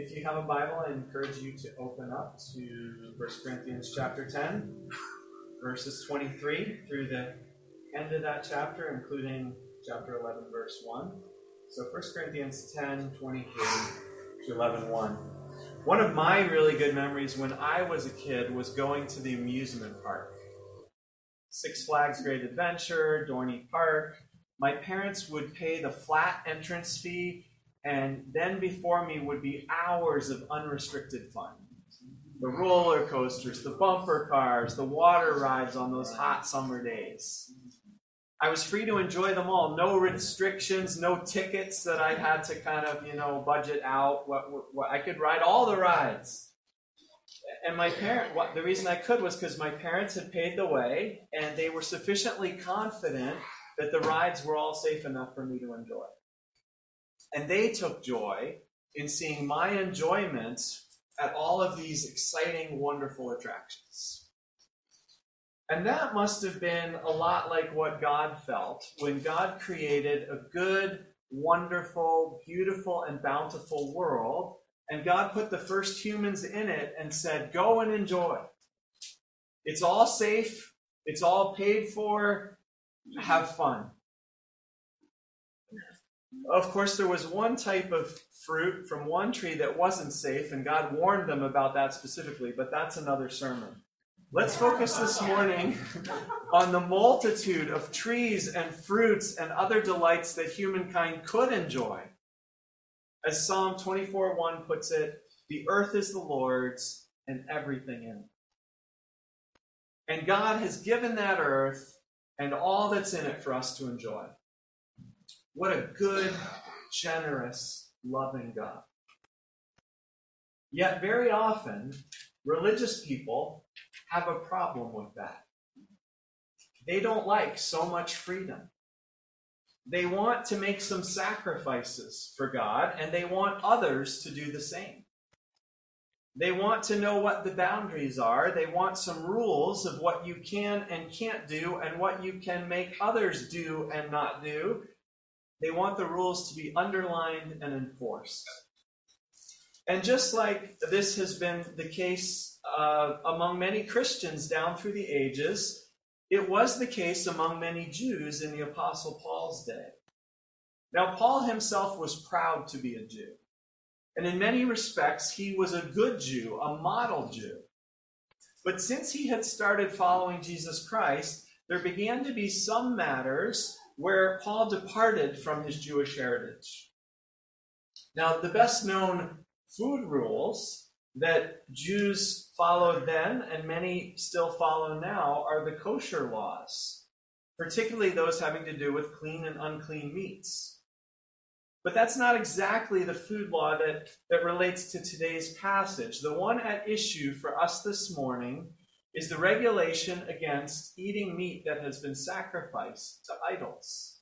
If you have a Bible, I encourage you to open up to 1 Corinthians chapter 10, verses 23 through the end of that chapter, including chapter 11, verse 1. So 1 Corinthians 10, 23 to 11, 1. One of my really good memories when I was a kid was going to the amusement park. Six Flags Great Adventure, Dorney Park. My parents would pay the flat entrance fee, and then before me would be hours of unrestricted fun. The roller coasters, the bumper cars, the water rides on those hot summer days. I was free to enjoy them all. No restrictions, no tickets that I had to kind of, you know, budget out. What, what, what I could ride all the rides. And my parent, what, the reason I could was because my parents had paid the way, and they were sufficiently confident that the rides were all safe enough for me to enjoy. And they took joy in seeing my enjoyment at all of these exciting, wonderful attractions. And that must have been a lot like what God felt when God created a good, wonderful, beautiful, and bountiful world. And God put the first humans in it and said, Go and enjoy. It's all safe, it's all paid for. Have fun. Of course, there was one type of fruit from one tree that wasn't safe, and God warned them about that specifically, but that's another sermon. Let's focus this morning on the multitude of trees and fruits and other delights that humankind could enjoy. As Psalm 24 1 puts it, the earth is the Lord's and everything in it. And God has given that earth and all that's in it for us to enjoy. What a good, generous, loving God. Yet, very often, religious people have a problem with that. They don't like so much freedom. They want to make some sacrifices for God, and they want others to do the same. They want to know what the boundaries are. They want some rules of what you can and can't do, and what you can make others do and not do. They want the rules to be underlined and enforced. And just like this has been the case uh, among many Christians down through the ages, it was the case among many Jews in the Apostle Paul's day. Now, Paul himself was proud to be a Jew. And in many respects, he was a good Jew, a model Jew. But since he had started following Jesus Christ, there began to be some matters where Paul departed from his Jewish heritage. Now, the best known food rules that Jews followed then and many still follow now are the kosher laws, particularly those having to do with clean and unclean meats. But that's not exactly the food law that, that relates to today's passage. The one at issue for us this morning is the regulation against eating meat that has been sacrificed to idols.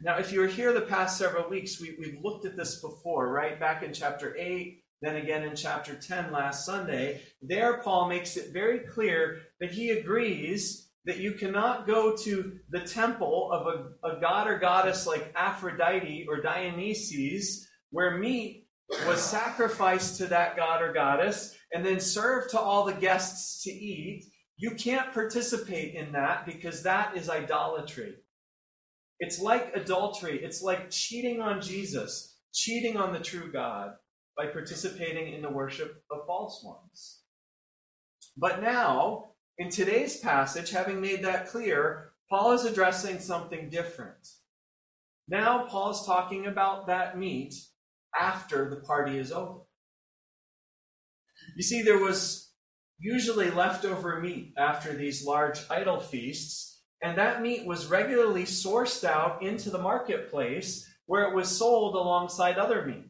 Now, if you were here the past several weeks, we, we've looked at this before, right? Back in chapter 8, then again in chapter 10 last Sunday. There, Paul makes it very clear that he agrees that you cannot go to the temple of a, a god or goddess like Aphrodite or Dionysus, where meat was sacrificed to that god or goddess and then served to all the guests to eat. You can't participate in that because that is idolatry. It's like adultery. It's like cheating on Jesus, cheating on the true God by participating in the worship of false ones. But now, in today's passage, having made that clear, Paul is addressing something different. Now, Paul is talking about that meat after the party is over. You see, there was usually leftover meat after these large idol feasts and that meat was regularly sourced out into the marketplace where it was sold alongside other meat.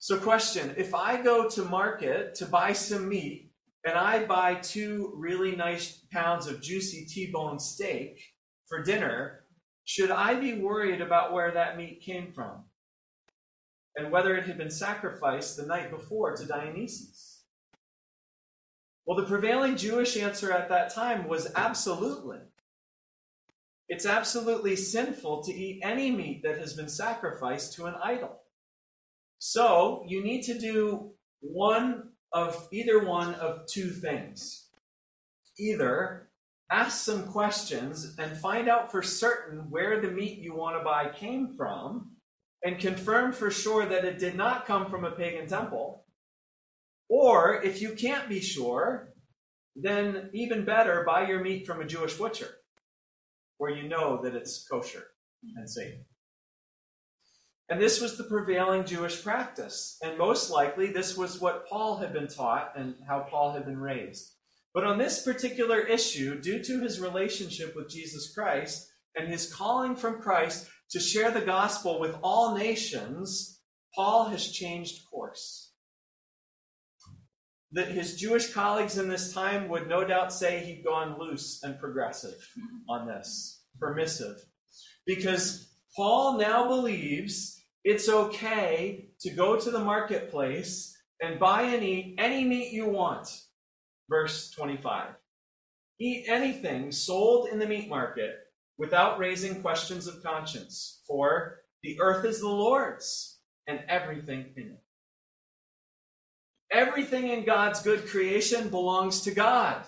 So, question if I go to market to buy some meat and I buy two really nice pounds of juicy T bone steak for dinner, should I be worried about where that meat came from and whether it had been sacrificed the night before to Dionysus? Well, the prevailing Jewish answer at that time was absolutely. It's absolutely sinful to eat any meat that has been sacrificed to an idol. So you need to do one of either one of two things. Either ask some questions and find out for certain where the meat you want to buy came from and confirm for sure that it did not come from a pagan temple. Or if you can't be sure, then even better, buy your meat from a Jewish butcher where you know that it's kosher and safe. And this was the prevailing Jewish practice. And most likely, this was what Paul had been taught and how Paul had been raised. But on this particular issue, due to his relationship with Jesus Christ and his calling from Christ to share the gospel with all nations, Paul has changed course. That his Jewish colleagues in this time would no doubt say he'd gone loose and progressive on this, permissive. Because Paul now believes it's okay to go to the marketplace and buy and eat any meat you want verse 25. Eat anything sold in the meat market without raising questions of conscience, for the earth is the Lord's and everything in it. Everything in God's good creation belongs to God.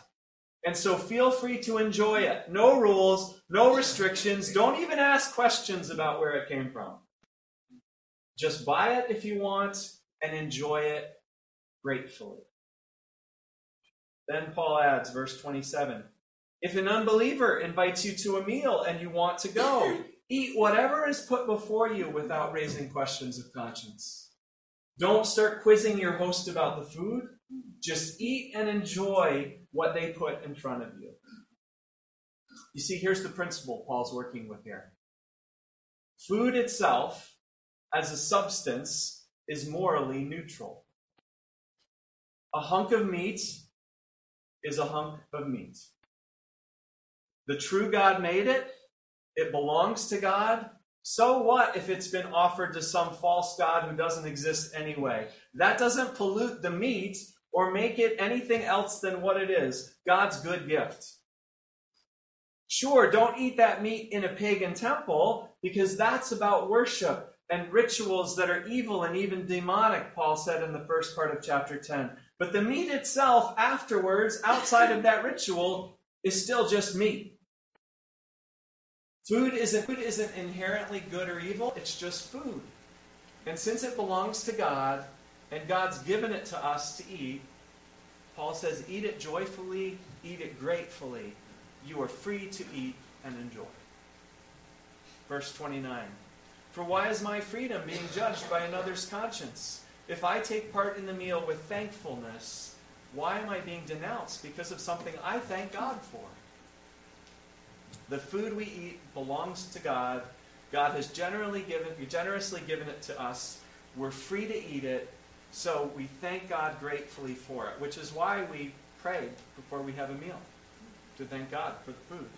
And so feel free to enjoy it. No rules, no restrictions. Don't even ask questions about where it came from. Just buy it if you want and enjoy it gratefully. Then Paul adds, verse 27 If an unbeliever invites you to a meal and you want to go, eat whatever is put before you without raising questions of conscience. Don't start quizzing your host about the food. Just eat and enjoy what they put in front of you. You see, here's the principle Paul's working with here food itself, as a substance, is morally neutral. A hunk of meat is a hunk of meat. The true God made it, it belongs to God. So what if it's been offered to some false God who doesn't exist anyway? That doesn't pollute the meat or make it anything else than what it is God's good gift. Sure, don't eat that meat in a pagan temple because that's about worship and rituals that are evil and even demonic, Paul said in the first part of chapter 10. But the meat itself, afterwards, outside of that ritual, is still just meat. Food isn't, food isn't inherently good or evil, it's just food. And since it belongs to God, and God's given it to us to eat, Paul says, eat it joyfully, eat it gratefully. You are free to eat and enjoy. Verse 29 For why is my freedom being judged by another's conscience? If I take part in the meal with thankfulness, why am I being denounced because of something I thank God for? The food we eat belongs to God. God has generally given, generously given it to us. We're free to eat it, so we thank God gratefully for it, which is why we pray before we have a meal, to thank God for the food.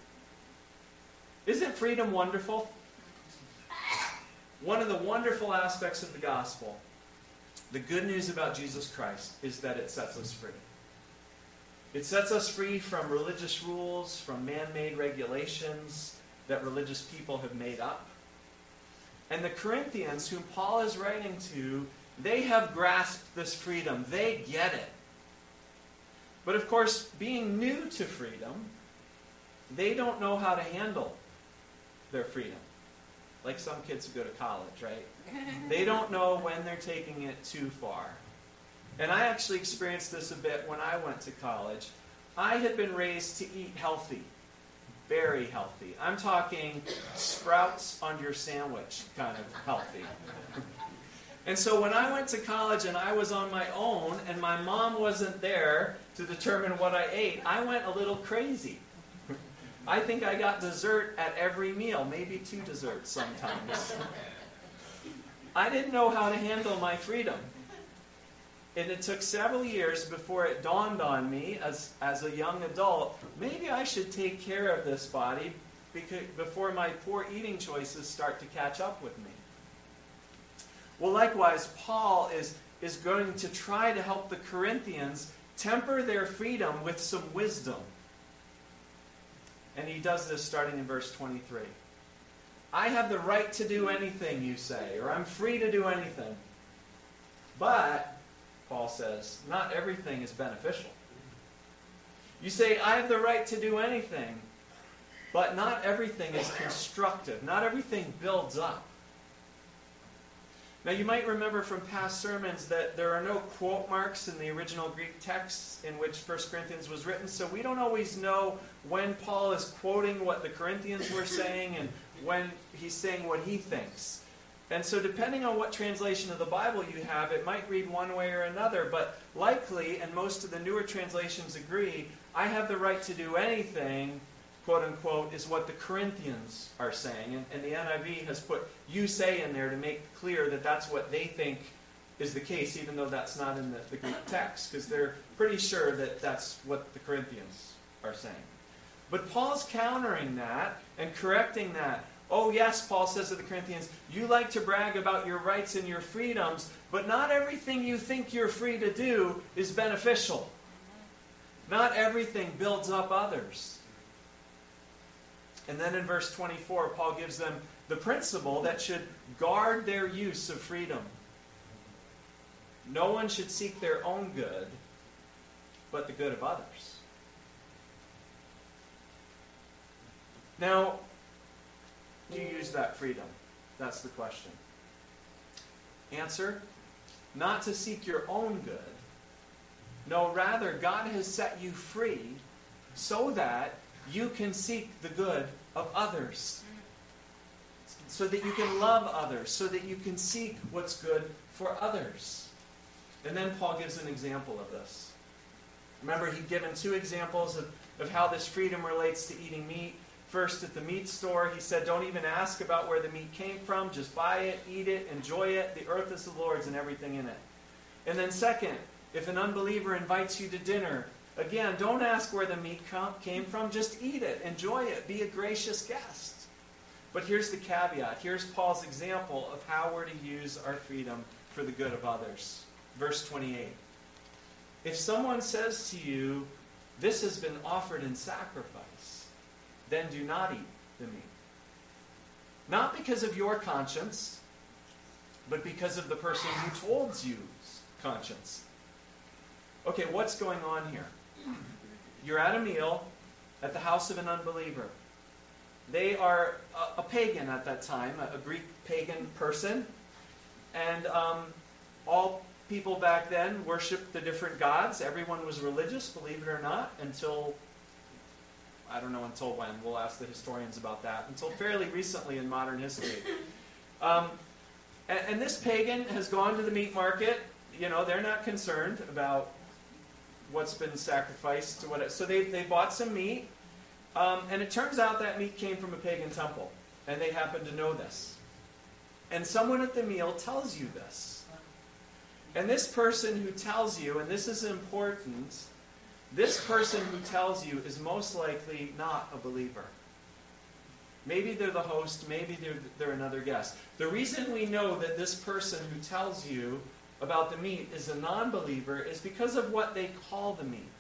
Isn't freedom wonderful? One of the wonderful aspects of the gospel the good news about Jesus Christ is that it sets us free. It sets us free from religious rules, from man made regulations that religious people have made up. And the Corinthians, whom Paul is writing to, they have grasped this freedom. They get it. But of course, being new to freedom, they don't know how to handle their freedom. Like some kids who go to college, right? they don't know when they're taking it too far. And I actually experienced this a bit when I went to college. I had been raised to eat healthy, very healthy. I'm talking sprouts on your sandwich kind of healthy. And so when I went to college and I was on my own and my mom wasn't there to determine what I ate, I went a little crazy. I think I got dessert at every meal, maybe two desserts sometimes. I didn't know how to handle my freedom. And it took several years before it dawned on me as, as a young adult maybe I should take care of this body because, before my poor eating choices start to catch up with me. Well, likewise, Paul is, is going to try to help the Corinthians temper their freedom with some wisdom. And he does this starting in verse 23. I have the right to do anything, you say, or I'm free to do anything. But, Paul says, not everything is beneficial. You say, I have the right to do anything, but not everything is constructive. Not everything builds up. Now, you might remember from past sermons that there are no quote marks in the original Greek text in which 1 Corinthians was written, so we don't always know when Paul is quoting what the Corinthians were saying and when he's saying what he thinks. And so, depending on what translation of the Bible you have, it might read one way or another, but likely, and most of the newer translations agree, I have the right to do anything quote unquote, is what the Corinthians are saying. And, and, the NIV has put you say in there to make clear that that's what they think is the case, even though that's not in the, the Greek text, because they're pretty sure that that's what the Corinthians are saying. But Paul's countering that and correcting that. Oh, yes, Paul says to the Corinthians, you like to brag about your rights and your freedoms, but not everything you think you're free to do is beneficial. Not everything builds up others. And then in verse 24, Paul gives them the principle that should guard their use of freedom. No one should seek their own good, but the good of others. Now, do you use that freedom? That's the question. Answer not to seek your own good. No, rather, God has set you free so that you can seek the good of others. So that you can love others, so that you can seek what's good for others. And then Paul gives an example of this. Remember, he'd given two examples of, of how this freedom relates to eating meat. First, at the meat store, he said, Don't even ask about where the meat came from. Just buy it, eat it, enjoy it. The earth is the Lord's and everything in it. And then, second, if an unbeliever invites you to dinner, Again, don't ask where the meat came from. Just eat it. Enjoy it. Be a gracious guest. But here's the caveat. Here's Paul's example of how we're to use our freedom for the good of others. Verse 28. If someone says to you, This has been offered in sacrifice, then do not eat the meat. Not because of your conscience, but because of the person who told you's conscience. Okay, what's going on here? You're at a meal at the house of an unbeliever. They are a, a pagan at that time, a, a, Greek pagan person. And um, all people back then worshiped the different gods. Everyone was religious, believe it or not, until, I don't know until when. We'll ask the historians about that. Until fairly recently in modern history. Um, and, and this pagan has gone to the meat market. You know, they're not concerned about what's been sacrificed to what. so they, they bought some meat, um, and it turns out that meat came from a pagan temple, and they happen to know this. And someone at the meal tells you this. And this person who tells you, and this is important, this person who tells you is most likely not a believer. Maybe they're the host, maybe they're, they're another guest. The reason we know that this person who tells you about the meat is a non believer is because of what they call the meat.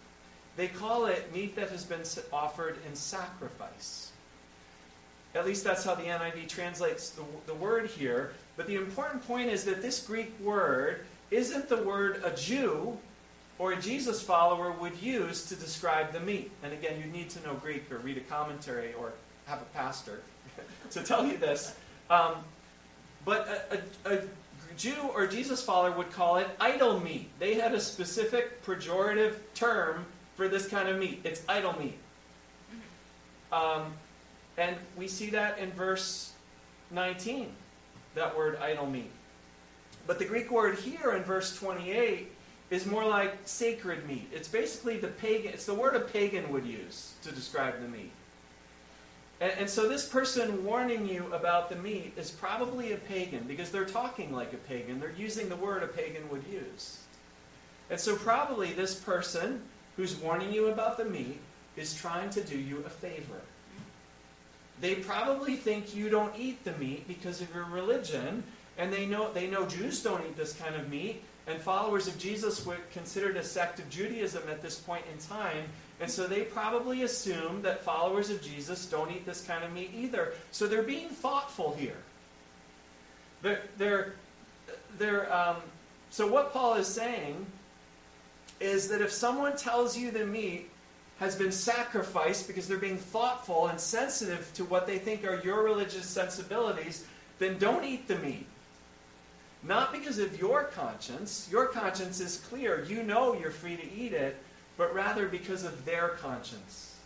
They call it meat that has been offered in sacrifice. At least that's how the NIV translates the, the word here. But the important point is that this Greek word isn't the word a Jew or a Jesus follower would use to describe the meat. And again, you'd need to know Greek or read a commentary or have a pastor to tell you this. Um, but a, a, a Jew or Jesus follower would call it idol meat. They had a specific pejorative term for this kind of meat. It's idol meat. Um, and we see that in verse 19, that word idol meat. But the Greek word here in verse 28 is more like sacred meat. It's basically the pagan, it's the word a pagan would use to describe the meat. And, and, so this person warning you about the meat is probably a pagan because they're talking like a pagan. They're using the word a pagan would use. And so probably this person who's warning you about the meat is trying to do you a favor. They probably think you don't eat the meat because of your religion, and they know they know Jews don't eat this kind of meat, and followers of Jesus were considered a sect of Judaism at this point in time, and so they probably assume that followers of Jesus don't eat this kind of meat either. So they're being thoughtful here. They're, they're, they're um, So, what Paul is saying is that if someone tells you the meat has been sacrificed because they're being thoughtful and sensitive to what they think are your religious sensibilities, then don't eat the meat. Not because of your conscience. Your conscience is clear. You know you're free to eat it, but rather because of their conscience.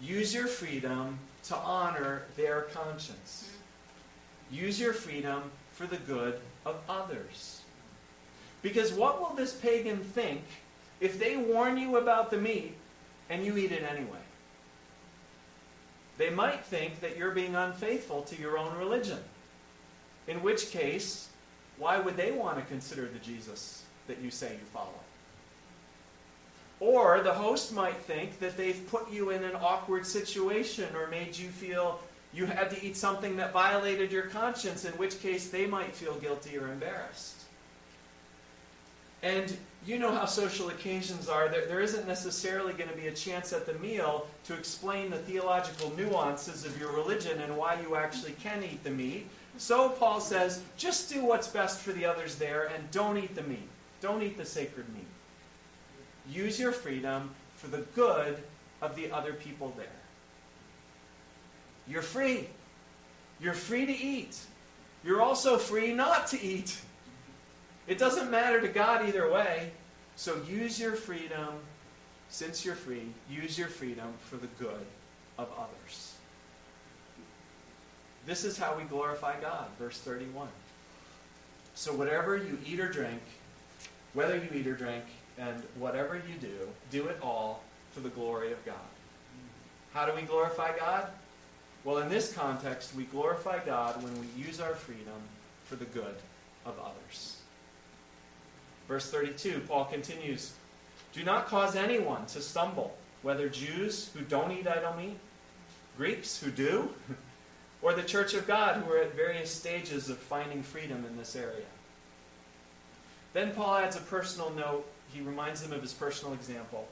Use your freedom to honor their conscience. Use your freedom for the good of others. Because what will this pagan think if they warn you about the meat and you eat it anyway? They might think that you're being unfaithful to your own religion. In which case, why would they want to consider the Jesus that you say you follow? Or the host might think that they've put you in an awkward situation or made you feel you had to eat something that violated your conscience, in which case they might feel guilty or embarrassed. And you know how social occasions are. There, there isn't necessarily going to be a chance at the meal to explain the theological nuances of your religion and why you actually can eat the meat. So Paul says, just do what's best for the others there and don't eat the meat. Don't eat the sacred meat. Use your freedom for the good of the other people there. You're free. You're free to eat. You're also free not to eat. It doesn't matter to God either way. So use your freedom, since you're free, use your freedom for the good of others. This is how we glorify God, verse 31. So whatever you eat or drink, whether you eat or drink, and whatever you do, do it all for the glory of God. How do we glorify God? Well, in this context, we glorify God when we use our freedom for the good of others. Verse 32, Paul continues Do not cause anyone to stumble, whether Jews who don't eat idol meat, Greeks who do, or the church of God who are at various stages of finding freedom in this area. Then Paul adds a personal note he reminds them of his personal example.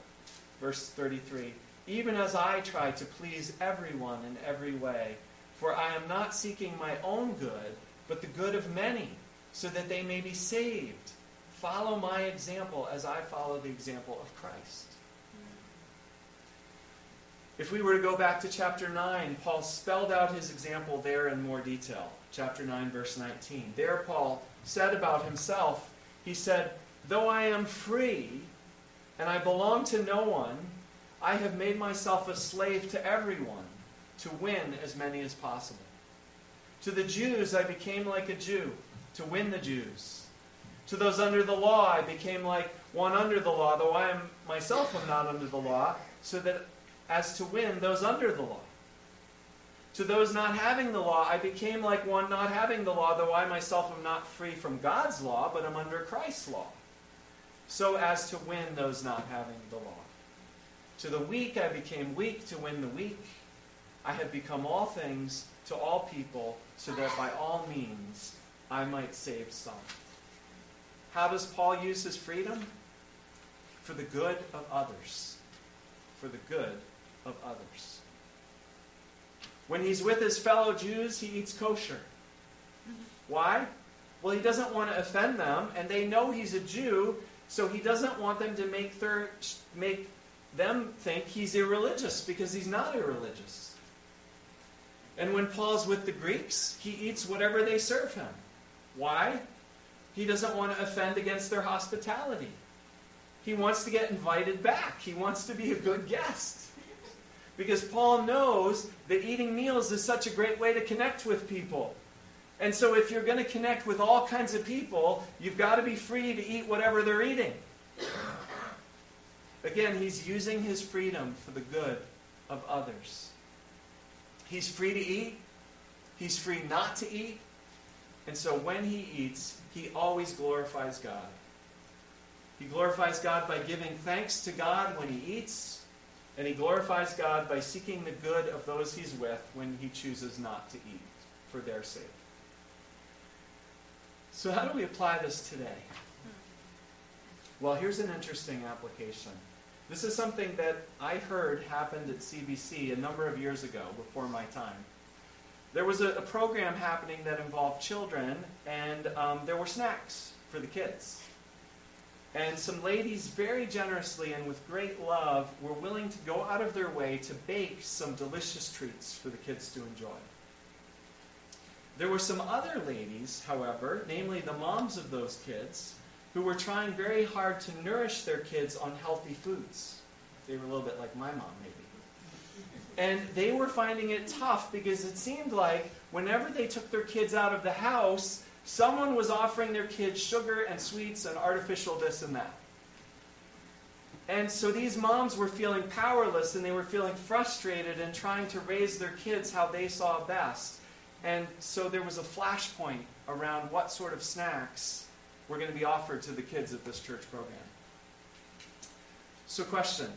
Verse 33 Even as I try to please everyone in every way, for I am not seeking my own good, but the good of many, so that they may be saved. Follow my example as I follow the example of Christ. If we were to go back to chapter 9, Paul spelled out his example there in more detail. Chapter 9, verse 19. There, Paul said about himself, he said, Though I am free and I belong to no one, I have made myself a slave to everyone to win as many as possible. To the Jews, I became like a Jew to win the Jews. To those under the law, I became like one under the law, though I am myself am not under the law, so that as to win those under the law. To those not having the law, I became like one not having the law, though I myself am not free from God's law, but am under Christ's law so as to win those not having the law. To the weak I became weak to win the weak. I have become all things to all people, so that by all means I might save some. How does Paul use his freedom? For the good of others. For the good of others. When he's with his fellow Jews, he eats kosher. Why? Well, he doesn't want to offend them, and they know he's a Jew, so he doesn't want them to make, make them think he's irreligious because he's not irreligious. And when Paul's with the Greeks, he eats whatever they serve him. Why? He doesn't want to offend against their hospitality. He wants to get invited back. He wants to be a good guest. Because Paul knows that eating meals is such a great way to connect with people. And so, if you're going to connect with all kinds of people, you've got to be free to eat whatever they're eating. Again, he's using his freedom for the good of others. He's free to eat, he's free not to eat. And so, when he eats, he always glorifies God. He glorifies God by giving thanks to God when he eats, and he glorifies God by seeking the good of those he's with when he chooses not to eat for their sake. So, how do we apply this today? Well, here's an interesting application. This is something that I heard happened at CBC a number of years ago, before my time. There was a, a program happening that involved children, and um, there were snacks for for the kids. And some ladies, very generously and with great love, were willing to go out of their way to bake some delicious treats for the kids to enjoy. There were some other ladies, however, namely the moms of those kids, who were trying very hard to nourish their kids on healthy foods. They were a little bit like my mom, maybe. And they were finding it tough because it seemed like whenever they took their kids out of the house, someone was offering their kids sugar and sweets and artificial this and that. And so these moms were feeling powerless and they were feeling frustrated and trying to raise their kids how they saw best. And so there was a flashpoint around what sort of snacks were going to be offered to the kids at this church program. So, question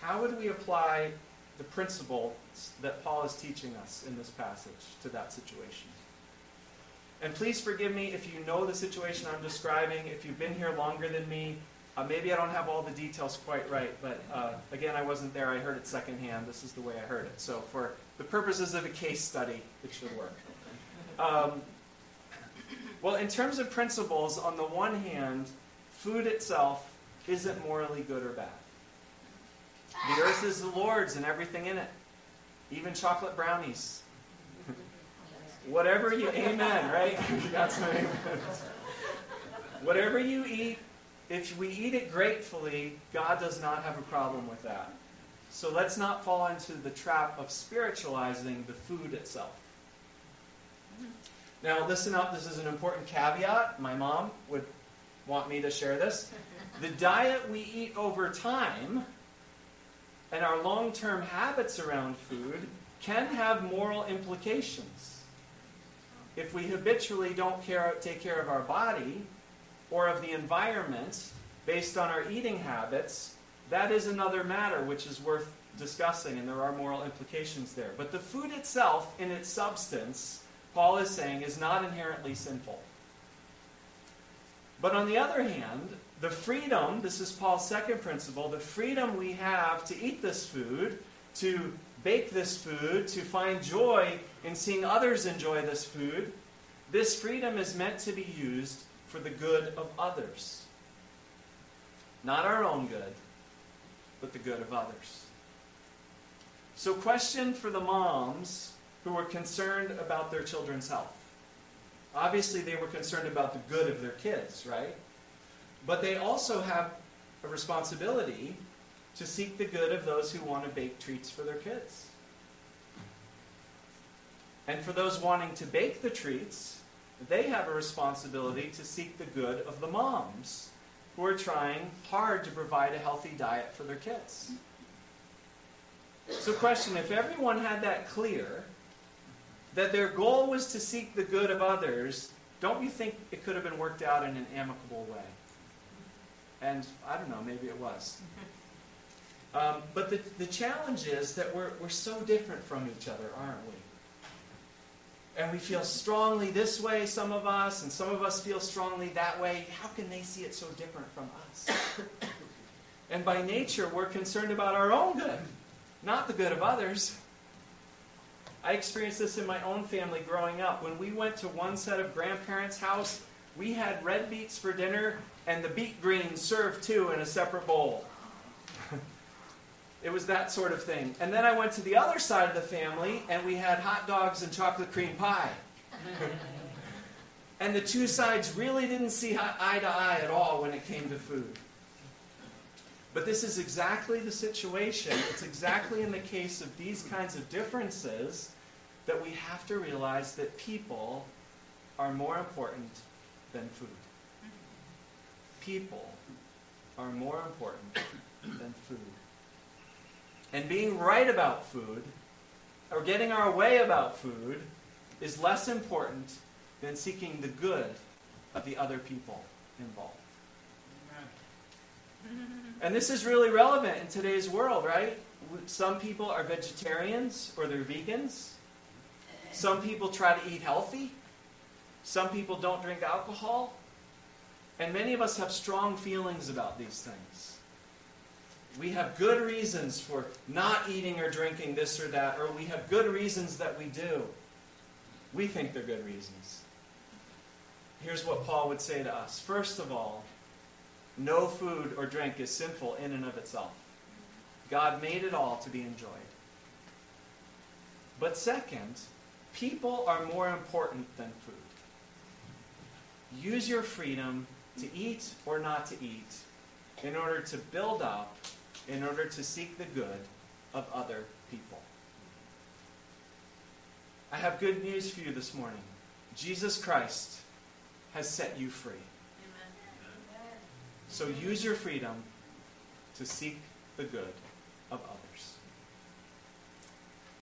How would we apply the principle that Paul is teaching us in this passage to that situation? And please forgive me if you know the situation I'm describing, if you've been here longer than me. Uh, maybe I don't have all the details quite right, but uh, again, I wasn't there. I heard it secondhand. This is the way I heard it. So, for the purposes of a case study, it should work. Um, well, in terms of principles, on the one hand, food itself isn't morally good or bad. The earth is the Lord's and everything in it, even chocolate brownies. Whatever you, amen, right? Got some amen. Whatever you eat, if we eat it gratefully, God does not have a problem with that. So let's not fall into the trap of spiritualizing the food itself. Now, listen up, this is an important caveat. My mom would want me to share this. The diet we eat over time and our long term habits around food can have moral implications. If we habitually don't care, take care of our body or of the environment based on our eating habits, that is another matter which is worth discussing, and there are moral implications there. But the food itself, in its substance, Paul is saying, is not inherently sinful. But on the other hand, the freedom, this is Paul's second principle, the freedom we have to eat this food, to bake this food, to find joy in seeing others enjoy this food, this freedom is meant to be used for the good of others. Not our own good, but the good of others. So, question for the moms who were concerned about their children's health. Obviously, they were concerned about the good of their kids, right? But they also have a responsibility to seek the good of those who want to bake treats for their kids. And for those wanting to bake the treats, they have a responsibility to seek the good of the moms who are trying hard to provide a healthy diet for their kids. So, question if everyone had that clear, that their goal was to seek the good of others, don't you think it could have been worked out in an amicable way? And I don't know, maybe it was. Um, but the, the challenge is that we're, we're so different from each other, aren't we? And we feel strongly this way, some of us, and some of us feel strongly that way. How can they see it so different from us? and by nature, we're concerned about our own good, not the good of others. I experienced this in my own family growing up. When we went to one set of grandparents' house, we had red beets for dinner and the beet greens served too in a separate bowl. it was that sort of thing. And then I went to the other side of the family and we had hot dogs and chocolate cream pie. and the two sides really didn't see eye to eye at all when it came to food. But this is exactly the situation. It's exactly in the case of these kinds of differences that we have to realize that people are more important than food. People are more important than food. And being right about food, or getting our way about food, is less important than seeking the good of the other people involved. And this is really relevant in today's world, right? Some people are vegetarians or they're vegans. Some people try to eat healthy. Some people don't drink alcohol. And many of us have strong feelings about these things. We have good reasons for not eating or drinking this or that, or we have good reasons that we do. We think they're good reasons. here's what Paul would say to us. First of all, no food or drink is sinful in and of itself. God made it all to be enjoyed. But second, people are more important than food. Use your freedom to eat or not to eat in order to build up, in order to seek the good of other people. I have good news for you this morning. Jesus Christ has set you free. So use your freedom to seek the good of others.